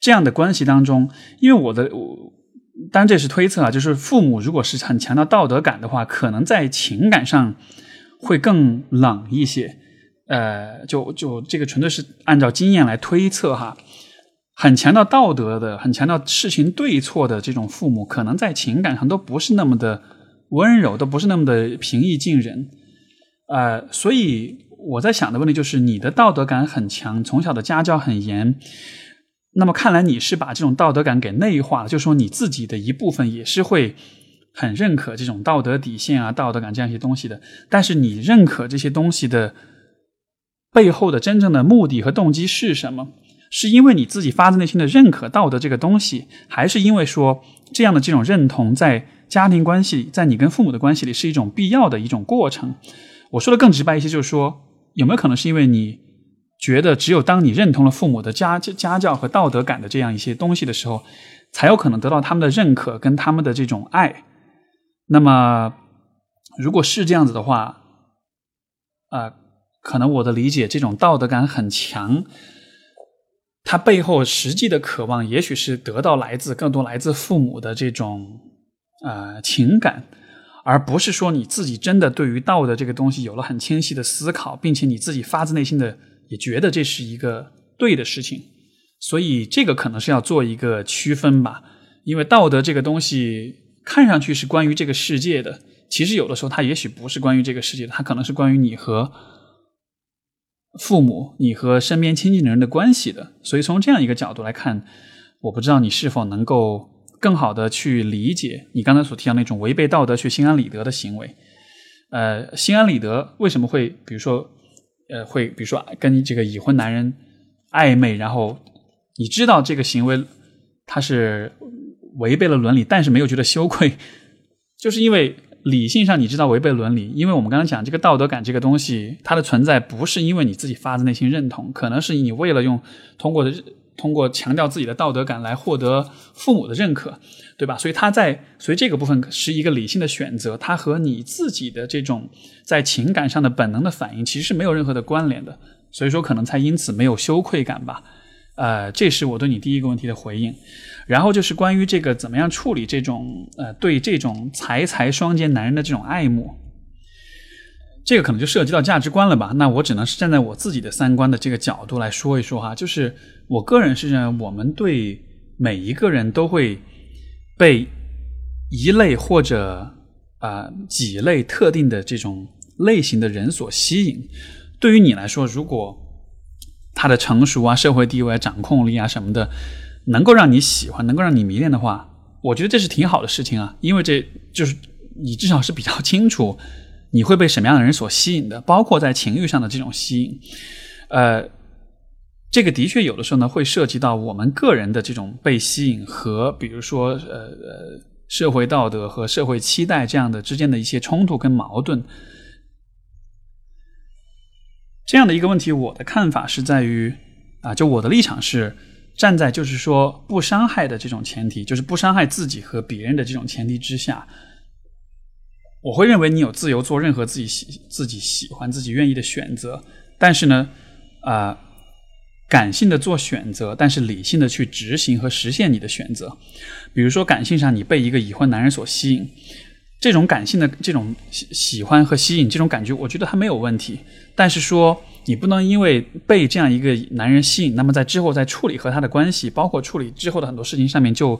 这样的关系当中，因为我的我，当然这是推测啊，就是父母如果是很强调道德感的话，可能在情感上会更冷一些。呃，就就这个纯粹是按照经验来推测哈，很强调道德的，很强调事情对错的这种父母，可能在情感上都不是那么的温柔，都不是那么的平易近人。呃，所以我在想的问题就是，你的道德感很强，从小的家教很严。那么看来你是把这种道德感给内化了，就说你自己的一部分也是会很认可这种道德底线啊、道德感这样一些东西的。但是你认可这些东西的背后的真正的目的和动机是什么？是因为你自己发自内心的认可道德这个东西，还是因为说这样的这种认同在家庭关系里，在你跟父母的关系里是一种必要的一种过程？我说的更直白一些，就是说有没有可能是因为你？觉得只有当你认同了父母的家家教和道德感的这样一些东西的时候，才有可能得到他们的认可跟他们的这种爱。那么，如果是这样子的话，啊，可能我的理解，这种道德感很强，它背后实际的渴望，也许是得到来自更多来自父母的这种啊情感，而不是说你自己真的对于道德这个东西有了很清晰的思考，并且你自己发自内心的。也觉得这是一个对的事情，所以这个可能是要做一个区分吧。因为道德这个东西看上去是关于这个世界的，其实有的时候它也许不是关于这个世界的，它可能是关于你和父母、你和身边亲近的人的关系的。所以从这样一个角度来看，我不知道你是否能够更好的去理解你刚才所提到那种违背道德却心安理得的行为。呃，心安理得为什么会，比如说？呃，会比如说跟这个已婚男人暧昧，然后你知道这个行为他是违背了伦理，但是没有觉得羞愧，就是因为理性上你知道违背伦理，因为我们刚刚讲这个道德感这个东西，它的存在不是因为你自己发自内心认同，可能是你为了用通过的。通过强调自己的道德感来获得父母的认可，对吧？所以他在，所以这个部分是一个理性的选择，他和你自己的这种在情感上的本能的反应其实是没有任何的关联的。所以说，可能才因此没有羞愧感吧。呃，这是我对你第一个问题的回应。然后就是关于这个怎么样处理这种呃对这种财财双肩男人的这种爱慕。这个可能就涉及到价值观了吧？那我只能是站在我自己的三观的这个角度来说一说哈。就是我个人是认为，我们对每一个人都会被一类或者啊几类特定的这种类型的人所吸引。对于你来说，如果他的成熟啊、社会地位、掌控力啊什么的，能够让你喜欢、能够让你迷恋的话，我觉得这是挺好的事情啊。因为这就是你至少是比较清楚。你会被什么样的人所吸引的？包括在情欲上的这种吸引，呃，这个的确有的时候呢，会涉及到我们个人的这种被吸引和，比如说，呃呃，社会道德和社会期待这样的之间的一些冲突跟矛盾。这样的一个问题，我的看法是在于，啊，就我的立场是站在就是说不伤害的这种前提，就是不伤害自己和别人的这种前提之下。我会认为你有自由做任何自己喜、自己喜欢、自己愿意的选择，但是呢，啊，感性的做选择，但是理性的去执行和实现你的选择。比如说，感性上你被一个已婚男人所吸引，这种感性的这种喜喜欢和吸引这种感觉，我觉得他没有问题。但是说，你不能因为被这样一个男人吸引，那么在之后在处理和他的关系，包括处理之后的很多事情上面，就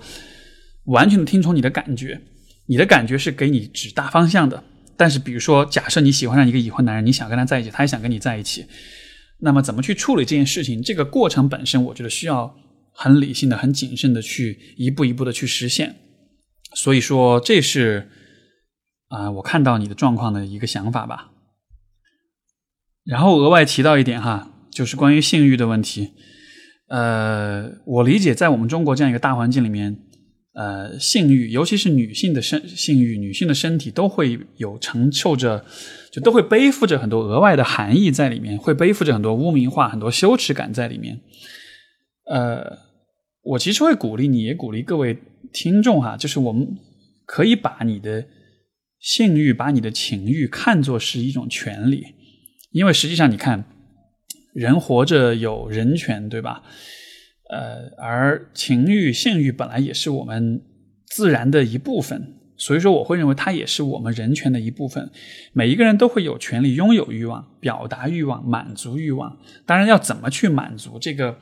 完全的听从你的感觉。你的感觉是给你指大方向的，但是比如说，假设你喜欢上一个已婚男人，你想跟他在一起，他也想跟你在一起，那么怎么去处理这件事情？这个过程本身，我觉得需要很理性的、很谨慎的去一步一步的去实现。所以说，这是啊，我看到你的状况的一个想法吧。然后额外提到一点哈，就是关于性欲的问题。呃，我理解在我们中国这样一个大环境里面。呃，性欲，尤其是女性的身性欲，女性的身体都会有承受着，就都会背负着很多额外的含义在里面，会背负着很多污名化、很多羞耻感在里面。呃，我其实会鼓励你，也鼓励各位听众哈，就是我们可以把你的性欲、把你的情欲看作是一种权利，因为实际上你看，人活着有人权，对吧？呃，而情欲、性欲本来也是我们自然的一部分，所以说我会认为它也是我们人权的一部分。每一个人都会有权利拥有欲望、表达欲望、满足欲望。当然，要怎么去满足这个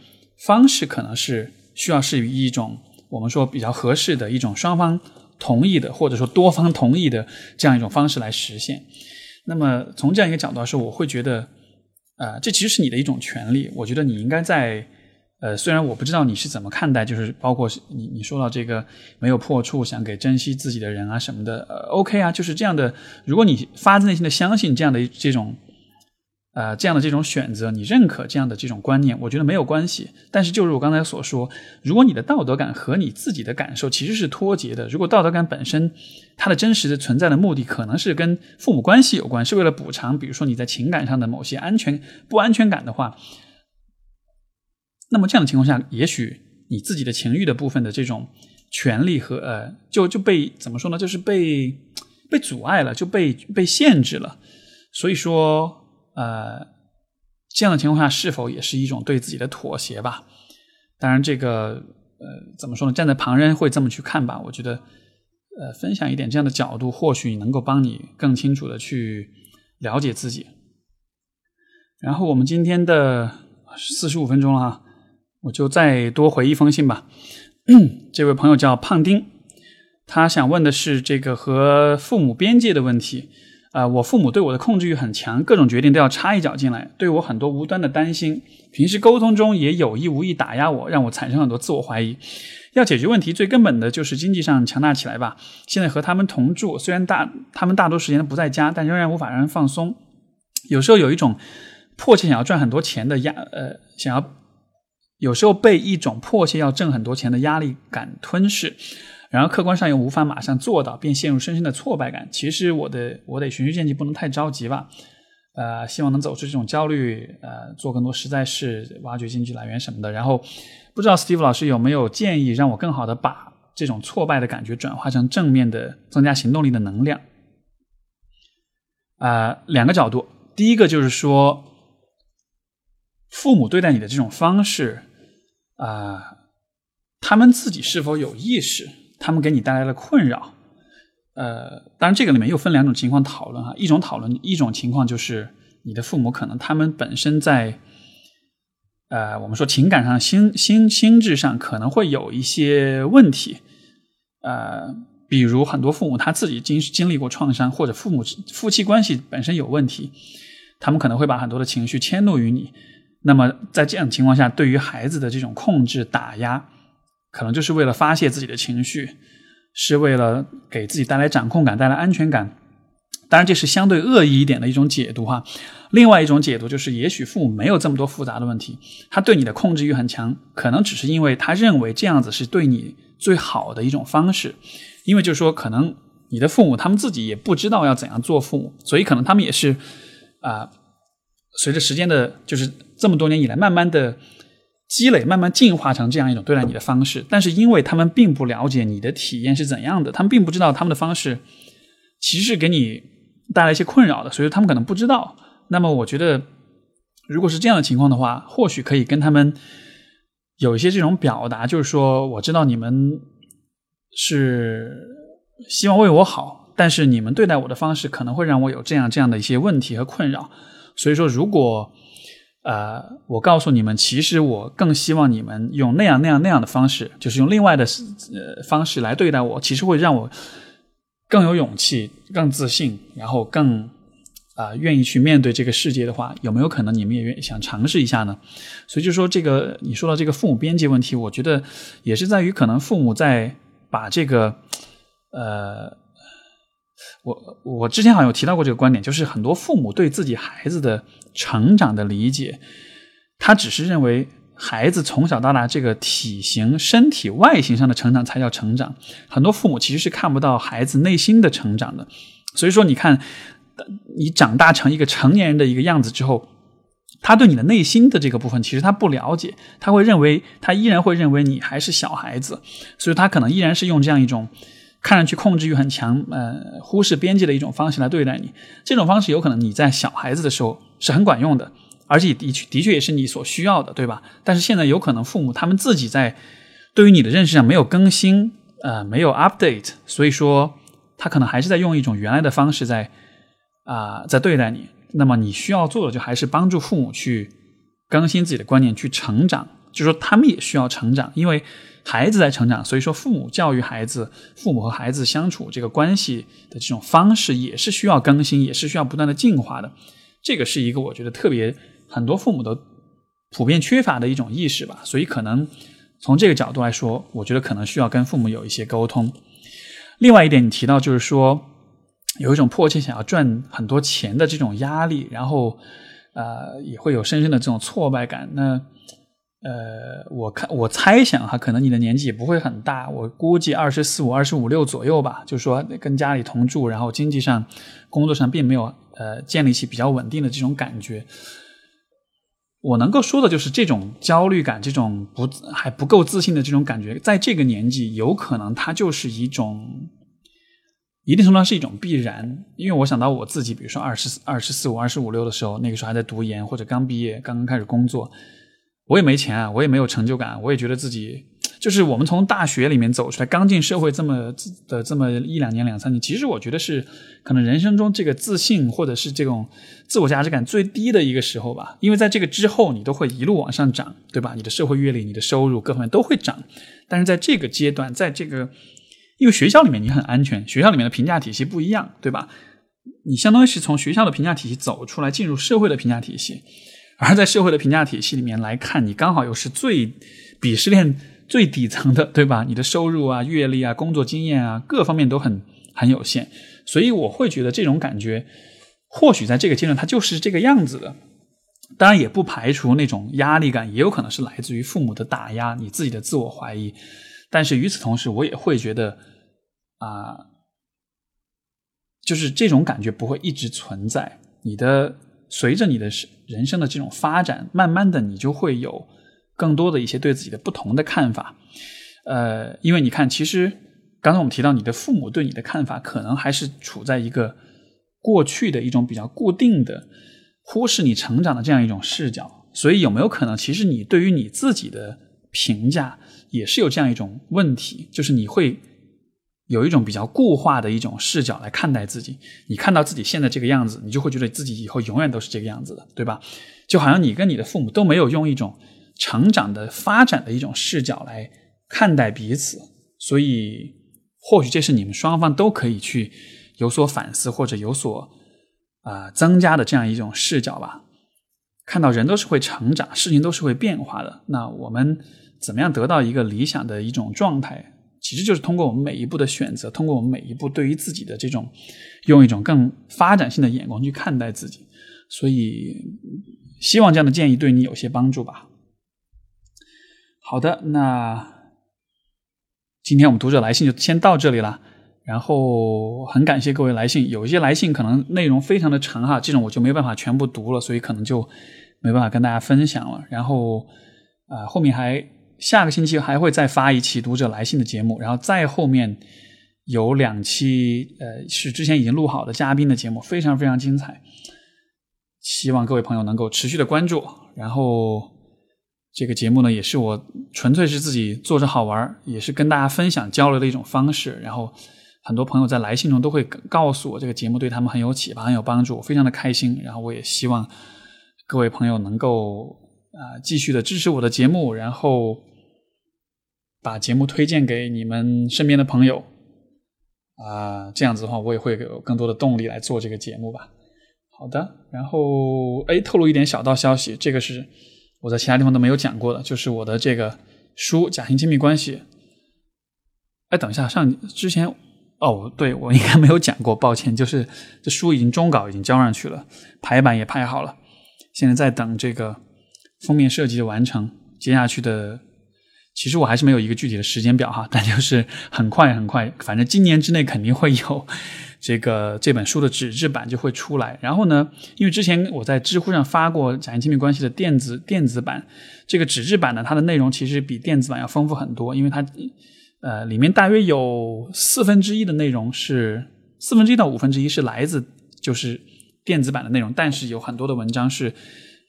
方式，可能是需要是一种我们说比较合适的一种双方同意的，或者说多方同意的这样一种方式来实现。那么从这样一个角度来说，我会觉得，呃，这其实是你的一种权利。我觉得你应该在，呃，虽然我不知道你是怎么看待，就是包括你你说到这个没有破处，想给珍惜自己的人啊什么的，呃，OK 啊，就是这样的。如果你发自内心的相信这样的这种。呃，这样的这种选择，你认可这样的这种观念，我觉得没有关系。但是，就如我刚才所说，如果你的道德感和你自己的感受其实是脱节的，如果道德感本身它的真实的存在的目的可能是跟父母关系有关，是为了补偿，比如说你在情感上的某些安全不安全感的话，那么这样的情况下，也许你自己的情欲的部分的这种权利和呃，就就被怎么说呢？就是被被阻碍了，就被被限制了。所以说。呃，这样的情况下是否也是一种对自己的妥协吧？当然，这个呃，怎么说呢？站在旁人会这么去看吧？我觉得，呃，分享一点这样的角度，或许能够帮你更清楚的去了解自己。然后我们今天的四十五分钟了哈，我就再多回一封信吧。这位朋友叫胖丁，他想问的是这个和父母边界的问题。啊，我父母对我的控制欲很强，各种决定都要插一脚进来，对我很多无端的担心。平时沟通中也有意无意打压我，让我产生很多自我怀疑。要解决问题，最根本的就是经济上强大起来吧。现在和他们同住，虽然大他们大多时间不在家，但仍然无法让人放松。有时候有一种迫切想要赚很多钱的压，呃，想要有时候被一种迫切要挣很多钱的压力感吞噬。然后客观上又无法马上做到，便陷入深深的挫败感。其实我的我得循序渐进，不能太着急吧。呃，希望能走出这种焦虑，呃，做更多实在事，挖掘经济来源什么的。然后不知道 Steve 老师有没有建议，让我更好的把这种挫败的感觉转化成正面的、增加行动力的能量？啊，两个角度。第一个就是说，父母对待你的这种方式，啊，他们自己是否有意识？他们给你带来了困扰，呃，当然这个里面又分两种情况讨论哈。一种讨论，一种情况就是你的父母可能他们本身在，呃，我们说情感上、心心心智上可能会有一些问题，呃，比如很多父母他自己经经历过创伤，或者父母夫妻关系本身有问题，他们可能会把很多的情绪迁怒于你。那么在这样的情况下，对于孩子的这种控制打压。可能就是为了发泄自己的情绪，是为了给自己带来掌控感、带来安全感。当然，这是相对恶意一点的一种解读哈。另外一种解读就是，也许父母没有这么多复杂的问题，他对你的控制欲很强，可能只是因为他认为这样子是对你最好的一种方式。因为就是说，可能你的父母他们自己也不知道要怎样做父母，所以可能他们也是啊，随着时间的，就是这么多年以来，慢慢的。积累慢慢进化成这样一种对待你的方式，但是因为他们并不了解你的体验是怎样的，他们并不知道他们的方式其实是给你带来一些困扰的，所以他们可能不知道。那么我觉得，如果是这样的情况的话，或许可以跟他们有一些这种表达，就是说我知道你们是希望为我好，但是你们对待我的方式可能会让我有这样这样的一些问题和困扰，所以说如果。呃，我告诉你们，其实我更希望你们用那样那样那样的方式，就是用另外的呃方式来对待我，其实会让我更有勇气、更自信，然后更啊愿意去面对这个世界的话，有没有可能你们也愿想尝试一下呢？所以就说这个，你说到这个父母边界问题，我觉得也是在于可能父母在把这个呃。我我之前好像有提到过这个观点，就是很多父母对自己孩子的成长的理解，他只是认为孩子从小到大这个体型、身体外形上的成长才叫成长。很多父母其实是看不到孩子内心的成长的。所以说，你看，你长大成一个成年人的一个样子之后，他对你的内心的这个部分其实他不了解，他会认为他依然会认为你还是小孩子，所以他可能依然是用这样一种。看上去控制欲很强，呃，忽视边界的一种方式来对待你，这种方式有可能你在小孩子的时候是很管用的，而且的确的确也是你所需要的，对吧？但是现在有可能父母他们自己在对于你的认识上没有更新，呃，没有 update，所以说他可能还是在用一种原来的方式在啊在对待你。那么你需要做的就还是帮助父母去更新自己的观念，去成长，就是说他们也需要成长，因为。孩子在成长，所以说父母教育孩子，父母和孩子相处这个关系的这种方式也是需要更新，也是需要不断的进化的。这个是一个我觉得特别很多父母都普遍缺乏的一种意识吧。所以可能从这个角度来说，我觉得可能需要跟父母有一些沟通。另外一点，你提到就是说有一种迫切想要赚很多钱的这种压力，然后呃也会有深深的这种挫败感。那呃，我看我猜想哈，可能你的年纪也不会很大，我估计二十四五、二十五六左右吧。就是说跟家里同住，然后经济上、工作上并没有呃建立起比较稳定的这种感觉。我能够说的就是这种焦虑感，这种不还不够自信的这种感觉，在这个年纪，有可能它就是一种一定程度上是一种必然。因为我想到我自己，比如说二十二十四五、二十五六的时候，那个时候还在读研或者刚毕业、刚刚开始工作。我也没钱啊，我也没有成就感，我也觉得自己就是我们从大学里面走出来，刚进社会这么的这么一两年、两三年，其实我觉得是可能人生中这个自信或者是这种自我价值感最低的一个时候吧。因为在这个之后，你都会一路往上涨，对吧？你的社会阅历、你的收入各方面都会涨。但是在这个阶段，在这个因为学校里面你很安全，学校里面的评价体系不一样，对吧？你相当于是从学校的评价体系走出来，进入社会的评价体系。而在社会的评价体系里面来看，你刚好又是最鄙视链最底层的，对吧？你的收入啊、阅历啊、工作经验啊，各方面都很很有限，所以我会觉得这种感觉，或许在这个阶段它就是这个样子的。当然，也不排除那种压力感，也有可能是来自于父母的打压、你自己的自我怀疑。但是与此同时，我也会觉得啊，就是这种感觉不会一直存在，你的。随着你的人生的这种发展，慢慢的你就会有更多的一些对自己的不同的看法。呃，因为你看，其实刚才我们提到你的父母对你的看法，可能还是处在一个过去的一种比较固定的、忽视你成长的这样一种视角。所以有没有可能，其实你对于你自己的评价也是有这样一种问题，就是你会。有一种比较固化的一种视角来看待自己，你看到自己现在这个样子，你就会觉得自己以后永远都是这个样子的，对吧？就好像你跟你的父母都没有用一种成长的发展的一种视角来看待彼此，所以或许这是你们双方都可以去有所反思或者有所啊增加的这样一种视角吧。看到人都是会成长，事情都是会变化的，那我们怎么样得到一个理想的一种状态？其实就是通过我们每一步的选择，通过我们每一步对于自己的这种，用一种更发展性的眼光去看待自己。所以，希望这样的建议对你有些帮助吧。好的，那今天我们读者来信就先到这里了。然后很感谢各位来信，有一些来信可能内容非常的长哈，这种我就没办法全部读了，所以可能就没办法跟大家分享了。然后啊，后面还。下个星期还会再发一期读者来信的节目，然后再后面有两期，呃，是之前已经录好的嘉宾的节目，非常非常精彩。希望各位朋友能够持续的关注。然后这个节目呢，也是我纯粹是自己做着好玩，也是跟大家分享交流的一种方式。然后很多朋友在来信中都会告诉我，这个节目对他们很有启发、很有帮助，我非常的开心。然后我也希望各位朋友能够啊继续的支持我的节目，然后。把节目推荐给你们身边的朋友，啊，这样子的话，我也会有更多的动力来做这个节目吧。好的，然后哎，透露一点小道消息，这个是我在其他地方都没有讲过的，就是我的这个书《假性亲密关系》。哎，等一下，上之前哦，对我应该没有讲过，抱歉，就是这书已经终稿已经交上去了，排版也排好了，现在在等这个封面设计完成，接下去的。其实我还是没有一个具体的时间表哈，但就是很快很快，反正今年之内肯定会有这个这本书的纸质版就会出来。然后呢，因为之前我在知乎上发过《假性亲密关系》的电子电子版，这个纸质版呢，它的内容其实比电子版要丰富很多，因为它呃里面大约有四分之一的内容是四分之一到五分之一是来自就是电子版的内容，但是有很多的文章是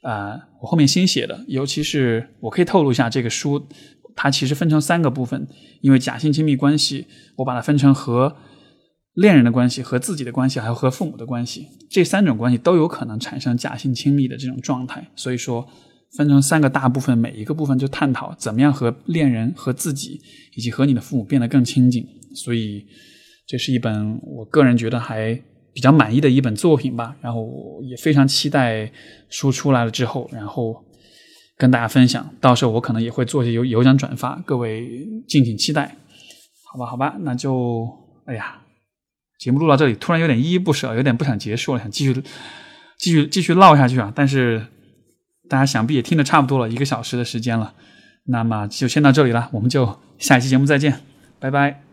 啊我后面新写的，尤其是我可以透露一下这个书。它其实分成三个部分，因为假性亲密关系，我把它分成和恋人的关系、和自己的关系，还有和父母的关系，这三种关系都有可能产生假性亲密的这种状态。所以说，分成三个大部分，每一个部分就探讨怎么样和恋人、和自己以及和你的父母变得更亲近。所以，这是一本我个人觉得还比较满意的一本作品吧。然后也非常期待书出来了之后，然后跟大家分享。到时候我可能也会做一些有有奖转发，各位敬请期待。好吧，好吧，那就哎呀，节目录到这里，突然有点依依不舍，有点不想结束了，想继续继续继续唠下去啊，但是。大家想必也听得差不多了，一个小时的时间了，那么就先到这里了，我们就下一期节目再见，拜拜。